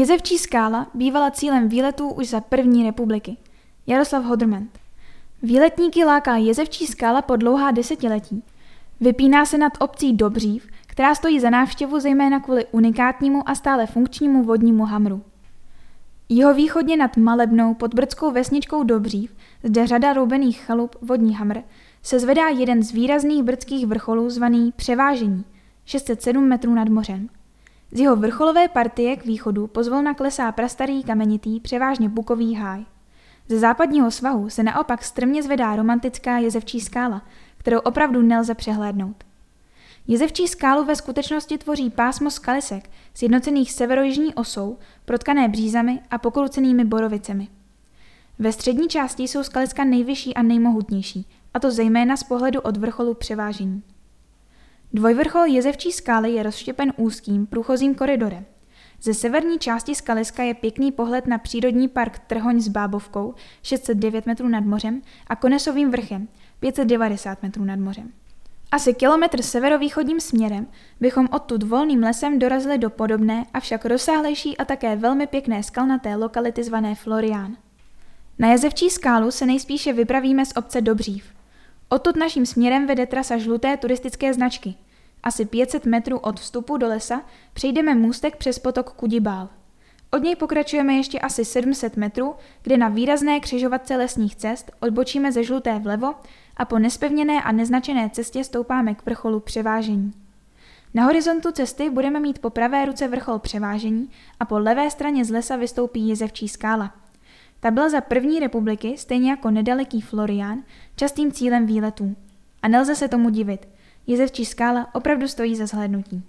Jezevčí skála bývala cílem výletů už za první republiky. Jaroslav Hodrment. Výletníky láká Jezevčí skála po dlouhá desetiletí. Vypíná se nad obcí Dobřív, která stojí za návštěvu zejména kvůli unikátnímu a stále funkčnímu vodnímu hamru. Jeho východně nad malebnou podbrdskou vesničkou Dobřív, zde řada roubených chalup vodní hamr, se zvedá jeden z výrazných brdských vrcholů zvaný Převážení, 607 metrů nad mořem. Z jeho vrcholové partie k východu pozvolna klesá prastarý kamenitý, převážně bukový háj. Ze západního svahu se naopak strmě zvedá romantická jezevčí skála, kterou opravdu nelze přehlédnout. Jezevčí skálu ve skutečnosti tvoří pásmo skalisek, sjednocených severojižní osou, protkané břízami a pokrucenými borovicemi. Ve střední části jsou skaliska nejvyšší a nejmohutnější, a to zejména z pohledu od vrcholu převážení. Dvojvrchol Jezevčí skály je rozštěpen úzkým průchozím koridorem. Ze severní části skaliska je pěkný pohled na přírodní park Trhoň s Bábovkou 609 metrů nad mořem a Konesovým vrchem 590 metrů nad mořem. Asi kilometr severovýchodním směrem bychom odtud volným lesem dorazili do podobné, avšak rozsáhlejší a také velmi pěkné skalnaté lokality zvané Florián. Na Jezevčí skálu se nejspíše vypravíme z obce Dobřív. Odtud naším směrem vede trasa žluté turistické značky. Asi 500 metrů od vstupu do lesa přejdeme můstek přes potok Kudibál. Od něj pokračujeme ještě asi 700 metrů, kde na výrazné křižovatce lesních cest odbočíme ze žluté vlevo a po nespevněné a neznačené cestě stoupáme k vrcholu převážení. Na horizontu cesty budeme mít po pravé ruce vrchol převážení a po levé straně z lesa vystoupí jezevčí skála. Ta byla za první republiky, stejně jako nedaleký Florián, častým cílem výletů. A nelze se tomu divit. Jezevčí skála opravdu stojí za zhlédnutí.